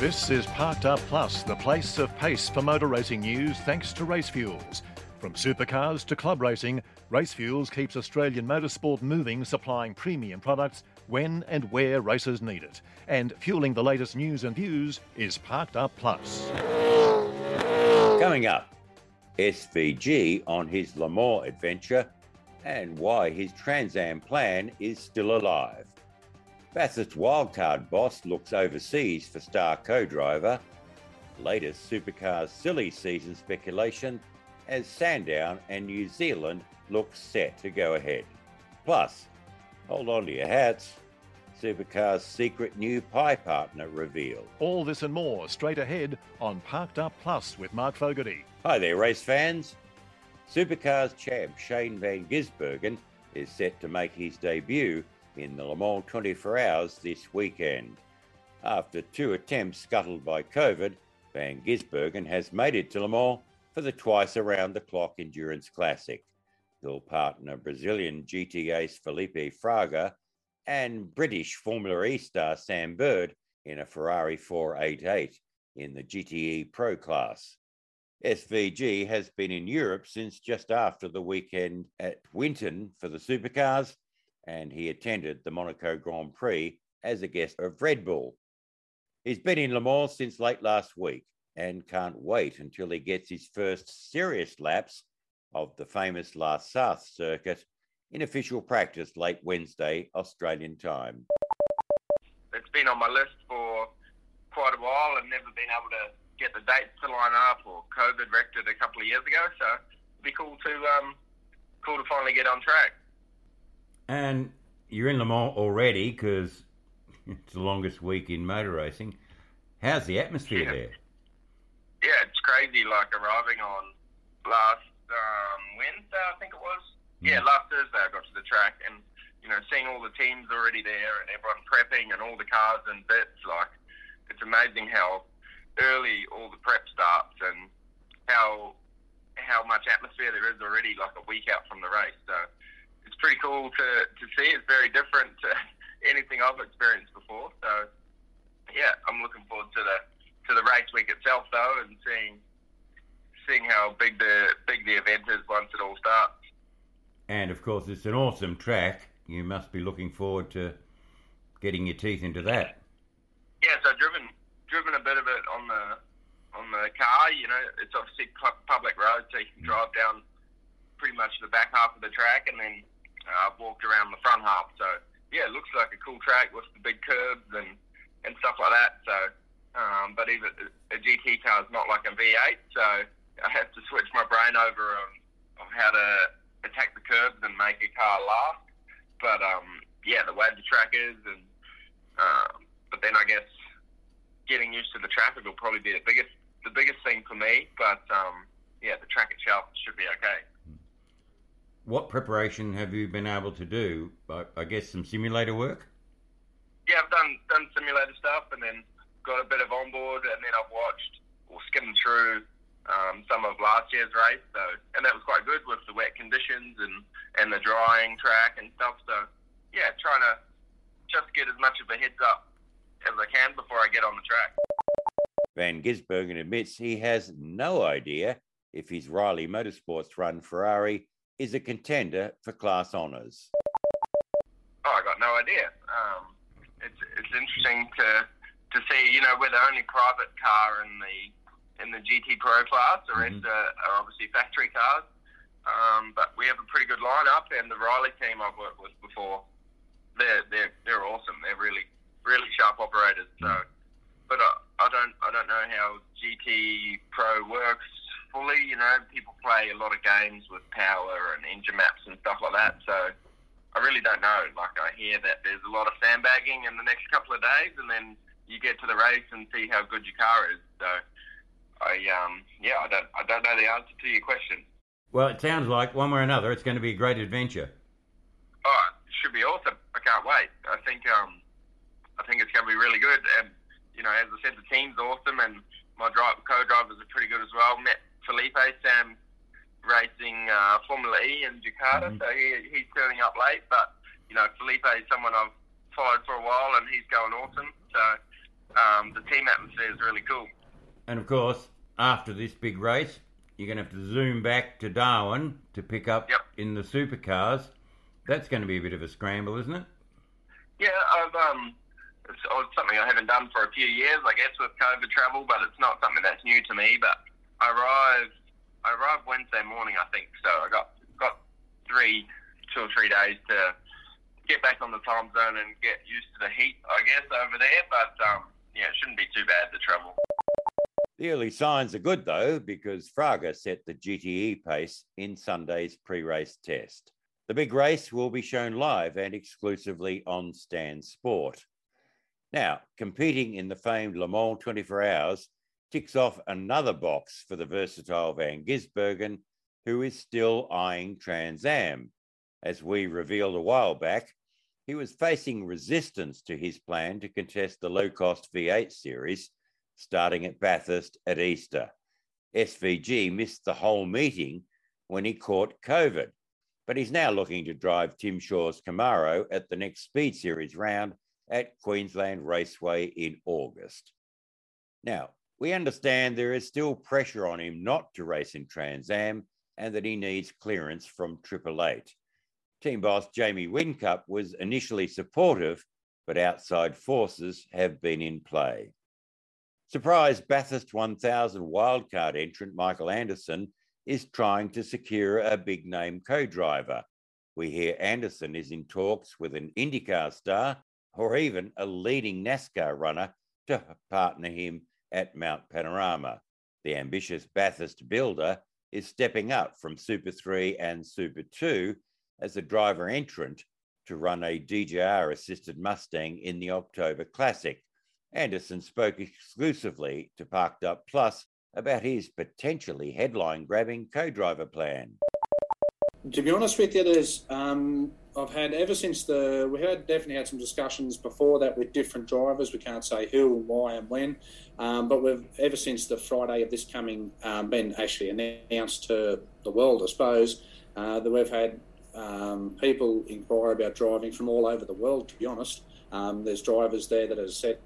This is Parked Up Plus, the place of pace for motor racing news thanks to Race Fuels. From supercars to club racing, Race Fuels keeps Australian motorsport moving, supplying premium products when and where racers need it. And fueling the latest news and views is Parked Up Plus. Coming up, SVG on his Le adventure and why his Trans Am plan is still alive. Bathurst's wildcard boss looks overseas for star co driver. Latest supercars silly season speculation as Sandown and New Zealand look set to go ahead. Plus, hold on to your hats. Supercar's secret new pie partner revealed. All this and more straight ahead on Parked Up Plus with Mark Fogarty. Hi there, race fans. Supercars champ Shane Van Gisbergen is set to make his debut in the Le Mans 24 Hours this weekend. After two attempts scuttled by COVID, Van Gisbergen has made it to Le Mans for the twice around the clock Endurance Classic. He'll partner Brazilian GT ace Felipe Fraga and British Formula E star Sam Bird in a Ferrari 488 in the GTE Pro class. SVG has been in Europe since just after the weekend at Winton for the supercars and he attended the Monaco Grand Prix as a guest of Red Bull. He's been in Le Mans since late last week and can't wait until he gets his first serious laps of the famous La Sarthe circuit in official practice late Wednesday, Australian time. It's been on my list for quite a while and never been able to get the dates to line up or COVID wrecked it a couple of years ago, so it'd be cool to um, cool to finally get on track. And you're in Le Mans already because it's the longest week in motor racing. How's the atmosphere yeah. there? Yeah, it's crazy. Like arriving on last um, Wednesday, I think it was. Mm. Yeah, last Thursday I got to the track and you know seeing all the teams already there and everyone prepping and all the cars and bits. Like it's amazing how early all the prep starts and how how much atmosphere there is already like a week out from the race. So it's pretty cool to, to see. It's very different to anything I've experienced before. So yeah, I'm looking forward to the to the race week itself though, and seeing seeing how big the big the event is once it all starts. And of course, it's an awesome track. You must be looking forward to getting your teeth into that. Yeah, so I've driven driven a bit of it on the on the car. You know, it's obviously public road, so you can mm. drive down pretty much the back half of the track, and then uh, I've walked around the front half. So yeah, it looks like a cool track with the big curbs and and stuff like that. So, um, but even a GT car is not like a V8, so I have to switch my brain over on, on how to attack the curbs and make a car last. But um, yeah, the way the track is, and um, but then I guess getting used to the traffic will probably be the biggest the biggest thing for me. But um, yeah, the track itself should be okay. What preparation have you been able to do? I, I guess some simulator work. Yeah, I've done done simulator stuff, and then got a bit of onboard, and then I've watched or skimmed through um, some of last year's race. So, and that was quite good with the wet conditions and and the drying track and stuff. So, yeah, trying to just get as much of a heads up as I can before I get on the track. Van Gisbergen admits he has no idea if his Riley Motorsports run Ferrari is a contender for class honours? Oh, I got no idea. Um, it's it's interesting to to see. You know, we're the only private car in the in the GT Pro class. The rest mm-hmm. are, are, obviously factory cars. Um, but we have a pretty good lineup, and the Riley team I've worked with before, they're they're they're awesome. They're really really sharp operators. So, mm. but I, I don't I don't know how GT Pro works fully. You know, people play a lot of games with power and engine maps and stuff like that. So I really don't know. Like I hear that there's a lot of sandbagging in the next couple of days, and then you get to the race and see how good your car is. So I um yeah I don't I don't know the answer to your question. Well, it sounds like one way or another, it's going to be a great adventure. Oh, it should be awesome! I can't wait. I think um I think it's going to be really good, and you know, as I said, the team's awesome, and my drive, co-drivers are pretty good as well. Met Felipe, Sam racing uh, Formula E in Jakarta, mm-hmm. so he, he's turning up late. But you know, Felipe is someone I've followed for a while, and he's going awesome. So um, the team atmosphere is really cool. And of course, after this big race, you're going to have to zoom back to Darwin to pick up yep. in the supercars. That's going to be a bit of a scramble, isn't it? Yeah, I've um, it's, it's something I haven't done for a few years, I guess, with COVID travel, but it's not something that's new to me. But I arrived, I arrived Wednesday morning, I think. So I got got three, two or three days to get back on the time zone and get used to the heat, I guess, over there. But um, yeah, it shouldn't be too bad the travel. The early signs are good though, because Fraga set the GTE pace in Sunday's pre race test. The big race will be shown live and exclusively on Stan Sport. Now, competing in the famed Le Mans 24 Hours ticks off another box for the versatile Van Gisbergen, who is still eyeing Trans Am. As we revealed a while back, he was facing resistance to his plan to contest the low cost V8 series starting at Bathurst at Easter. SVG missed the whole meeting when he caught COVID, but he's now looking to drive Tim Shaw's Camaro at the next Speed Series round at Queensland Raceway in August. Now, we understand there is still pressure on him not to race in Trans Am and that he needs clearance from Triple Eight. Team boss Jamie Whincup was initially supportive, but outside forces have been in play. Surprise Bathurst 1000 wildcard entrant Michael Anderson is trying to secure a big name co driver. We hear Anderson is in talks with an IndyCar star or even a leading NASCAR runner to partner him at Mount Panorama. The ambitious Bathurst builder is stepping up from Super 3 and Super 2 as a driver entrant to run a DJR assisted Mustang in the October Classic. Anderson spoke exclusively to Parked Up Plus about his potentially headline grabbing co driver plan. To be honest with you, there's um, I've had ever since the we had definitely had some discussions before that with different drivers. We can't say who and why and when, um, but we've ever since the Friday of this coming um, been actually announced to the world, I suppose, uh, that we've had um, people inquire about driving from all over the world. To be honest, um, there's drivers there that have said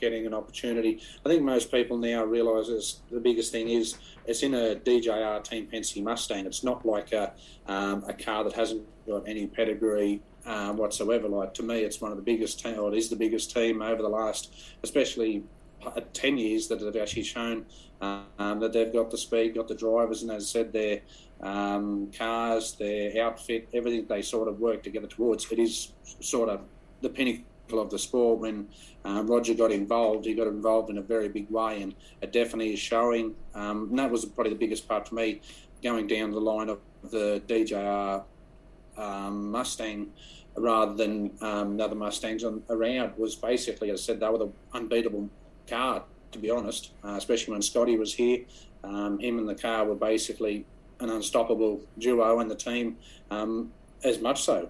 getting an opportunity. I think most people now realise the biggest thing is it's in a DJR Team Penske Mustang. It's not like a, um, a car that hasn't got any pedigree um, whatsoever. Like to me, it's one of the biggest team, or it is the biggest team over the last, especially uh, 10 years that have actually shown um, that they've got the speed, got the drivers, and as I said, their um, cars, their outfit, everything they sort of work together towards. It is sort of the pinnacle of the sport. When um, Roger got involved, he got involved in a very big way, and it definitely is showing. Um, and that was probably the biggest part for me, going down the line of the DJR um, Mustang rather than um, other Mustangs on, around was basically, as I said, they were the unbeatable car, to be honest, uh, especially when Scotty was here. Um, him and the car were basically an unstoppable duo, and the team um, as much so.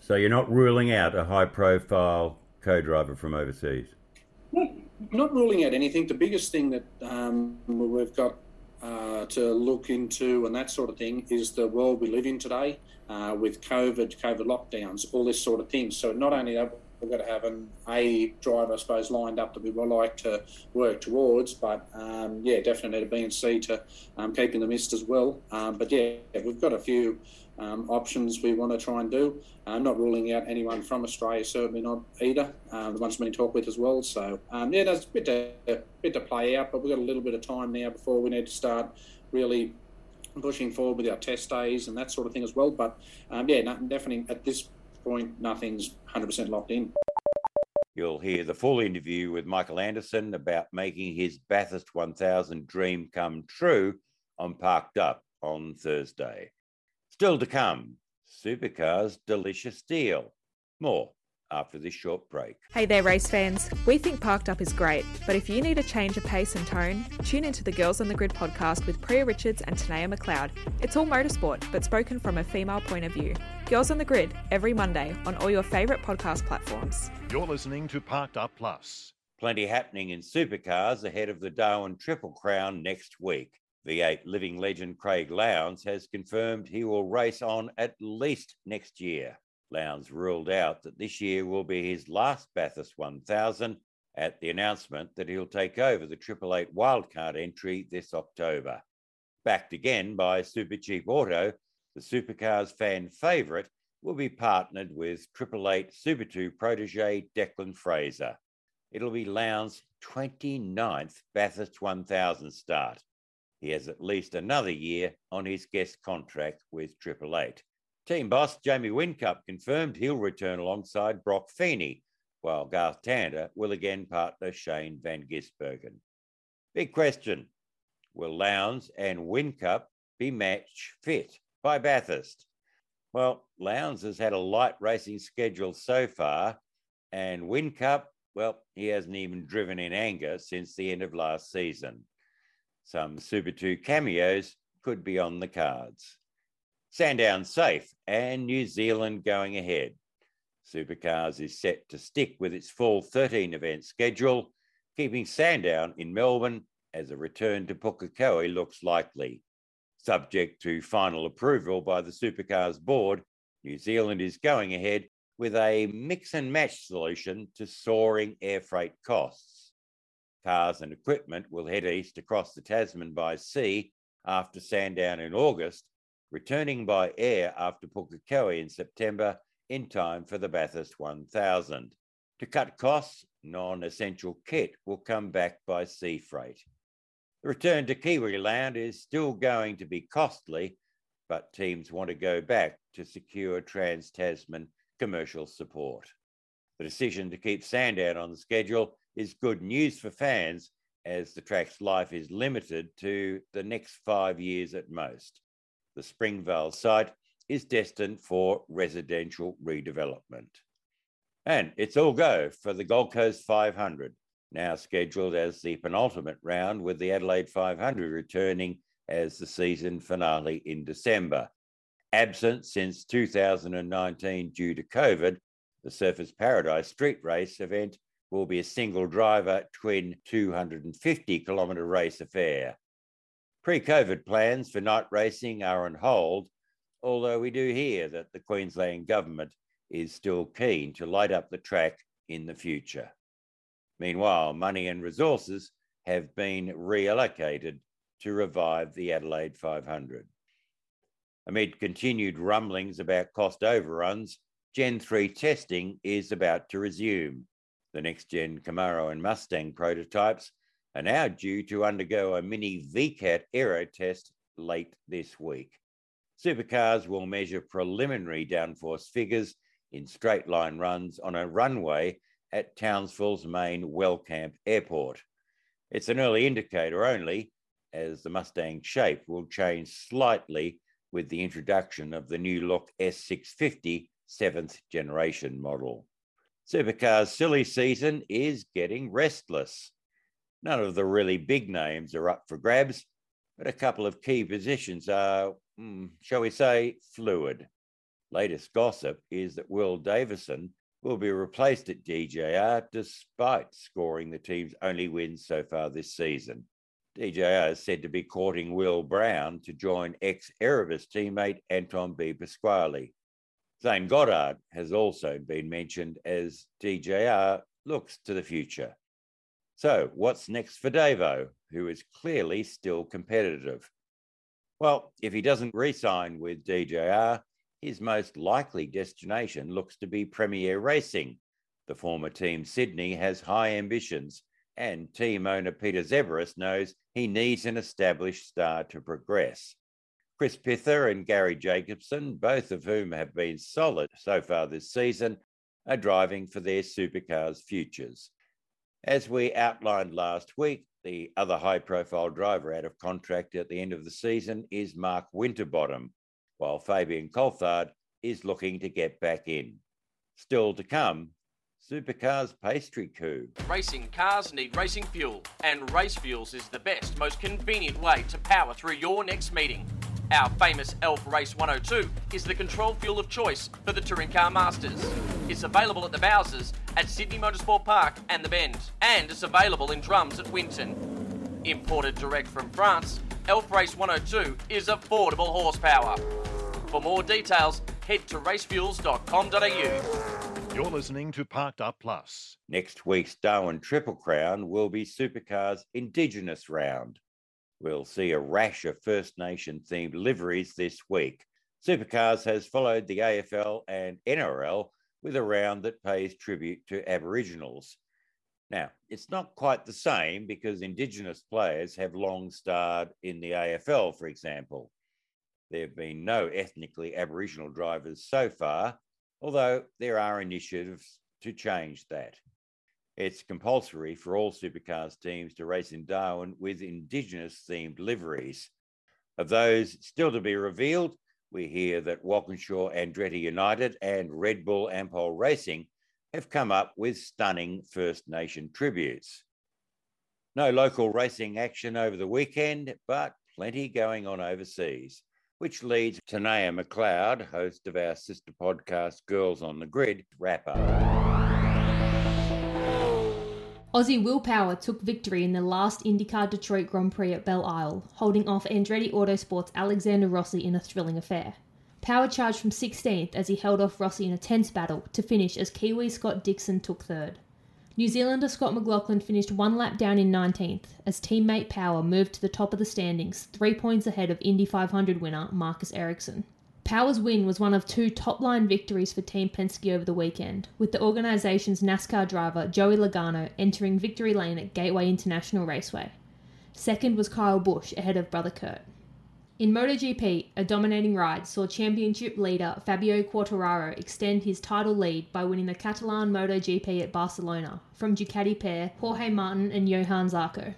So you're not ruling out a high profile co driver from overseas? Not, ruling out anything. The biggest thing that um, we've got uh, to look into and that sort of thing is the world we live in today uh, with COVID, COVID lockdowns, all this sort of thing. So not only that, we've got to have an A driver, I suppose, lined up that we would like to work towards, but um, yeah, definitely a B and C to um, keep in the mist as well. Um, but yeah, we've got a few um, options we want to try and do. I'm not ruling out anyone from Australia, certainly not either. Um, the ones we talk with as well. So um, yeah, there's a bit to a bit to play out, but we've got a little bit of time now before we need to start really pushing forward with our test days and that sort of thing as well. But um, yeah, definitely at this point, nothing's 100% locked in. You'll hear the full interview with Michael Anderson about making his Bathurst 1000 dream come true on Parked Up on Thursday. Still to come, Supercars Delicious Deal. More after this short break. Hey there, race fans. We think Parked Up is great, but if you need a change of pace and tone, tune into the Girls on the Grid podcast with Priya Richards and Tanea McLeod. It's all motorsport, but spoken from a female point of view. Girls on the Grid, every Monday on all your favourite podcast platforms. You're listening to Parked Up Plus. Plenty happening in supercars ahead of the Darwin Triple Crown next week. V8 living legend Craig Lowndes has confirmed he will race on at least next year. Lowndes ruled out that this year will be his last Bathurst 1000 at the announcement that he'll take over the Triple Eight wildcard entry this October. Backed again by Supercheap Auto, the Supercars fan favourite will be partnered with Triple Eight Super 2 protege Declan Fraser. It'll be Lowndes' 29th Bathurst 1000 start. He has at least another year on his guest contract with Triple Eight. Team boss Jamie Whincup confirmed he'll return alongside Brock Feeney, while Garth Tander will again partner Shane Van Gisbergen. Big question Will Lowndes and Whincup be match fit by Bathurst? Well, Lowndes has had a light racing schedule so far, and Whincup, well, he hasn't even driven in anger since the end of last season. Some Super 2 cameos could be on the cards. Sandown safe and New Zealand going ahead. Supercars is set to stick with its full 13 event schedule, keeping Sandown in Melbourne as a return to Pukekohe looks likely. Subject to final approval by the Supercars board, New Zealand is going ahead with a mix and match solution to soaring air freight costs. Cars and equipment will head east across the Tasman by sea after Sandown in August, returning by air after Pukekohe in September in time for the Bathurst 1000. To cut costs, non essential kit will come back by sea freight. The return to Kiwiland is still going to be costly, but teams want to go back to secure Trans Tasman commercial support. The decision to keep Sandown on the schedule is good news for fans as the track's life is limited to the next five years at most. The Springvale site is destined for residential redevelopment. And it's all go for the Gold Coast 500 now scheduled as the penultimate round, with the Adelaide 500 returning as the season finale in December. Absent since 2019 due to COVID, the Surfers Paradise Street Race event will be a single driver twin 250 kilometre race affair. Pre COVID plans for night racing are on hold, although we do hear that the Queensland Government is still keen to light up the track in the future. Meanwhile, money and resources have been reallocated to revive the Adelaide 500. Amid continued rumblings about cost overruns, Gen 3 testing is about to resume. The next gen Camaro and Mustang prototypes are now due to undergo a mini VCAT aero test late this week. Supercars will measure preliminary downforce figures in straight line runs on a runway at Townsville's main Wellcamp Airport. It's an early indicator only, as the Mustang shape will change slightly with the introduction of the new look S650 seventh generation model. Supercars' silly season is getting restless. None of the really big names are up for grabs, but a couple of key positions are, mm, shall we say, fluid. Latest gossip is that Will Davison will be replaced at DJR despite scoring the team's only win so far this season. DJR is said to be courting Will Brown to join ex Erebus teammate Anton De Pasquale. Zane Goddard has also been mentioned as DJR looks to the future. So, what's next for Davo, who is clearly still competitive? Well, if he doesn't re sign with DJR, his most likely destination looks to be PremiAir Racing. The former Team Sydney has high ambitions, and team owner Peter Xiberras knows he needs an established star to progress. Chris Pither and Garry Jacobson, both of whom have been solid so far this season, are driving for their supercars' futures. As we outlined last week, the other high profile driver out of contract at the end of the season is Mark Winterbottom, while Fabian Coulthard is looking to get back in. Still to come, Supercars pastry coup. Racing cars need racing fuel, and Race Fuels is the best, most convenient way to power through your next meeting. Our famous ELF Race 102 is the control fuel of choice for the Touring Car Masters. It's available at the Bowsers, at Sydney Motorsport Park and the Bend, and it's available in drums at Winton. Imported direct from France, ELF Race 102 is affordable horsepower. For more details, head to racefuels.com.au. You're listening to Parked Up Plus. Next week's Darwin Triple Crown will be Supercars Indigenous Round. We'll see a rash of First Nation themed liveries this week. Supercars has followed the AFL and NRL with a round that pays tribute to Aboriginals. Now, it's not quite the same because Indigenous players have long starred in the AFL, for example. There have been no ethnically Aboriginal drivers so far, although there are initiatives to change that. It's compulsory for all supercars teams to race in Darwin with Indigenous themed liveries. Of those still to be revealed, we hear that Walkinshaw Andretti United and Red Bull Ampol Racing have come up with stunning First Nation tributes. No local racing action over the weekend, but plenty going on overseas which leads to Naya McLeod, host of our sister podcast Girls on the Grid, wrap up. Aussie Will Power took victory in the last IndyCar Detroit Grand Prix at Belle Isle, holding off Andretti Autosport's Alexander Rossi in a thrilling affair. Power charged from 16th as he held off Rossi in a tense battle to finish as Kiwi Scott Dixon took third. New Zealander Scott McLaughlin finished one lap down in 19th as teammate Power moved to the top of the standings, three points ahead of Indy 500 winner Marcus Ericsson. Power's win was one of two top line victories for Team Penske over the weekend, with the organisation's NASCAR driver Joey Logano entering victory lane at Gateway International Raceway. Second was Kyle Busch ahead of brother Kurt. In MotoGP, a dominating ride saw championship leader Fabio Quartararo extend his title lead by winning the Catalan MotoGP at Barcelona from Ducati pair Jorge Martin and Johann Zarco.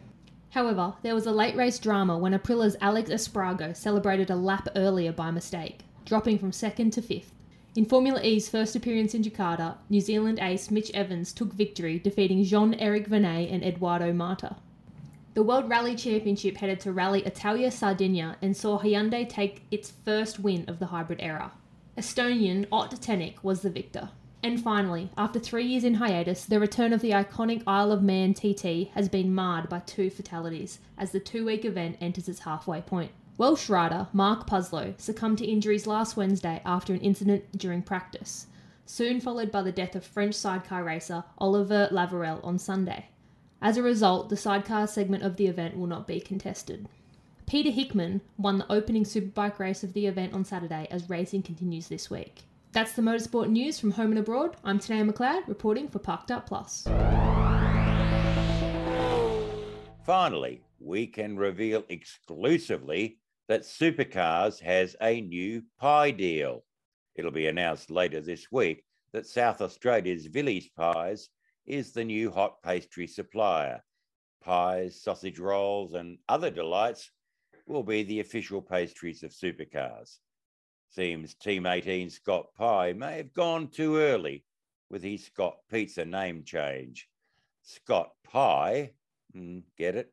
However, there was a late race drama when Aprilia's Aleix Espargaro celebrated a lap earlier by mistake, dropping from second to fifth. In Formula E's first appearance in Jakarta, New Zealand ace Mitch Evans took victory, defeating Jean Eric Vergne and Edoardo Mortara. The World Rally Championship headed to Rally Italia Sardinia and saw Hyundai take its first win of the hybrid era. Estonian Ott Tänak was the victor. And finally, after three years in hiatus, the return of the iconic Isle of Man TT has been marred by two fatalities as the two week event enters its halfway point. Welsh rider Mark Purslow succumbed to injuries last Wednesday after an incident during practice, soon followed by the death of French sidecar racer Oliver Lavorel on Sunday. As a result, the sidecar segment of the event will not be contested. Peter Hickman won the opening superbike race of the event on Saturday as racing continues this week. That's the motorsport news from home and abroad. I'm Tanea McLeod reporting for Parked Up Plus. Finally, we can reveal exclusively that Supercars has a new pie deal. It'll be announced later this week that South Australia's Village Pies is the new hot pastry supplier. Pies, sausage rolls, and other delights will be the official pastries of supercars. Seems Team 18 Scott Pye may have gone too early with his Scott Pizza name change. Scott Pye, hmm, get it,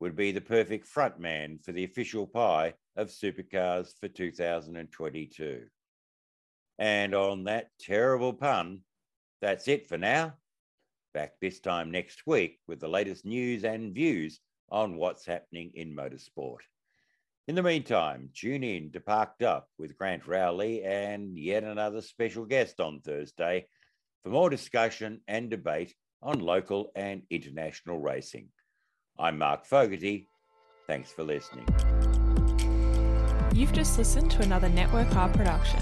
would be the perfect frontman for the official pie of supercars for 2022. And on that terrible pun, that's it for now. Back this time next week with the latest news and views on what's happening in motorsport. In the meantime, tune in to Parked Up with Grant Rowley and yet another special guest on Thursday for more discussion and debate on local and international racing. I'm Mark Fogarty. Thanks for listening. You've just listened to another Network R production.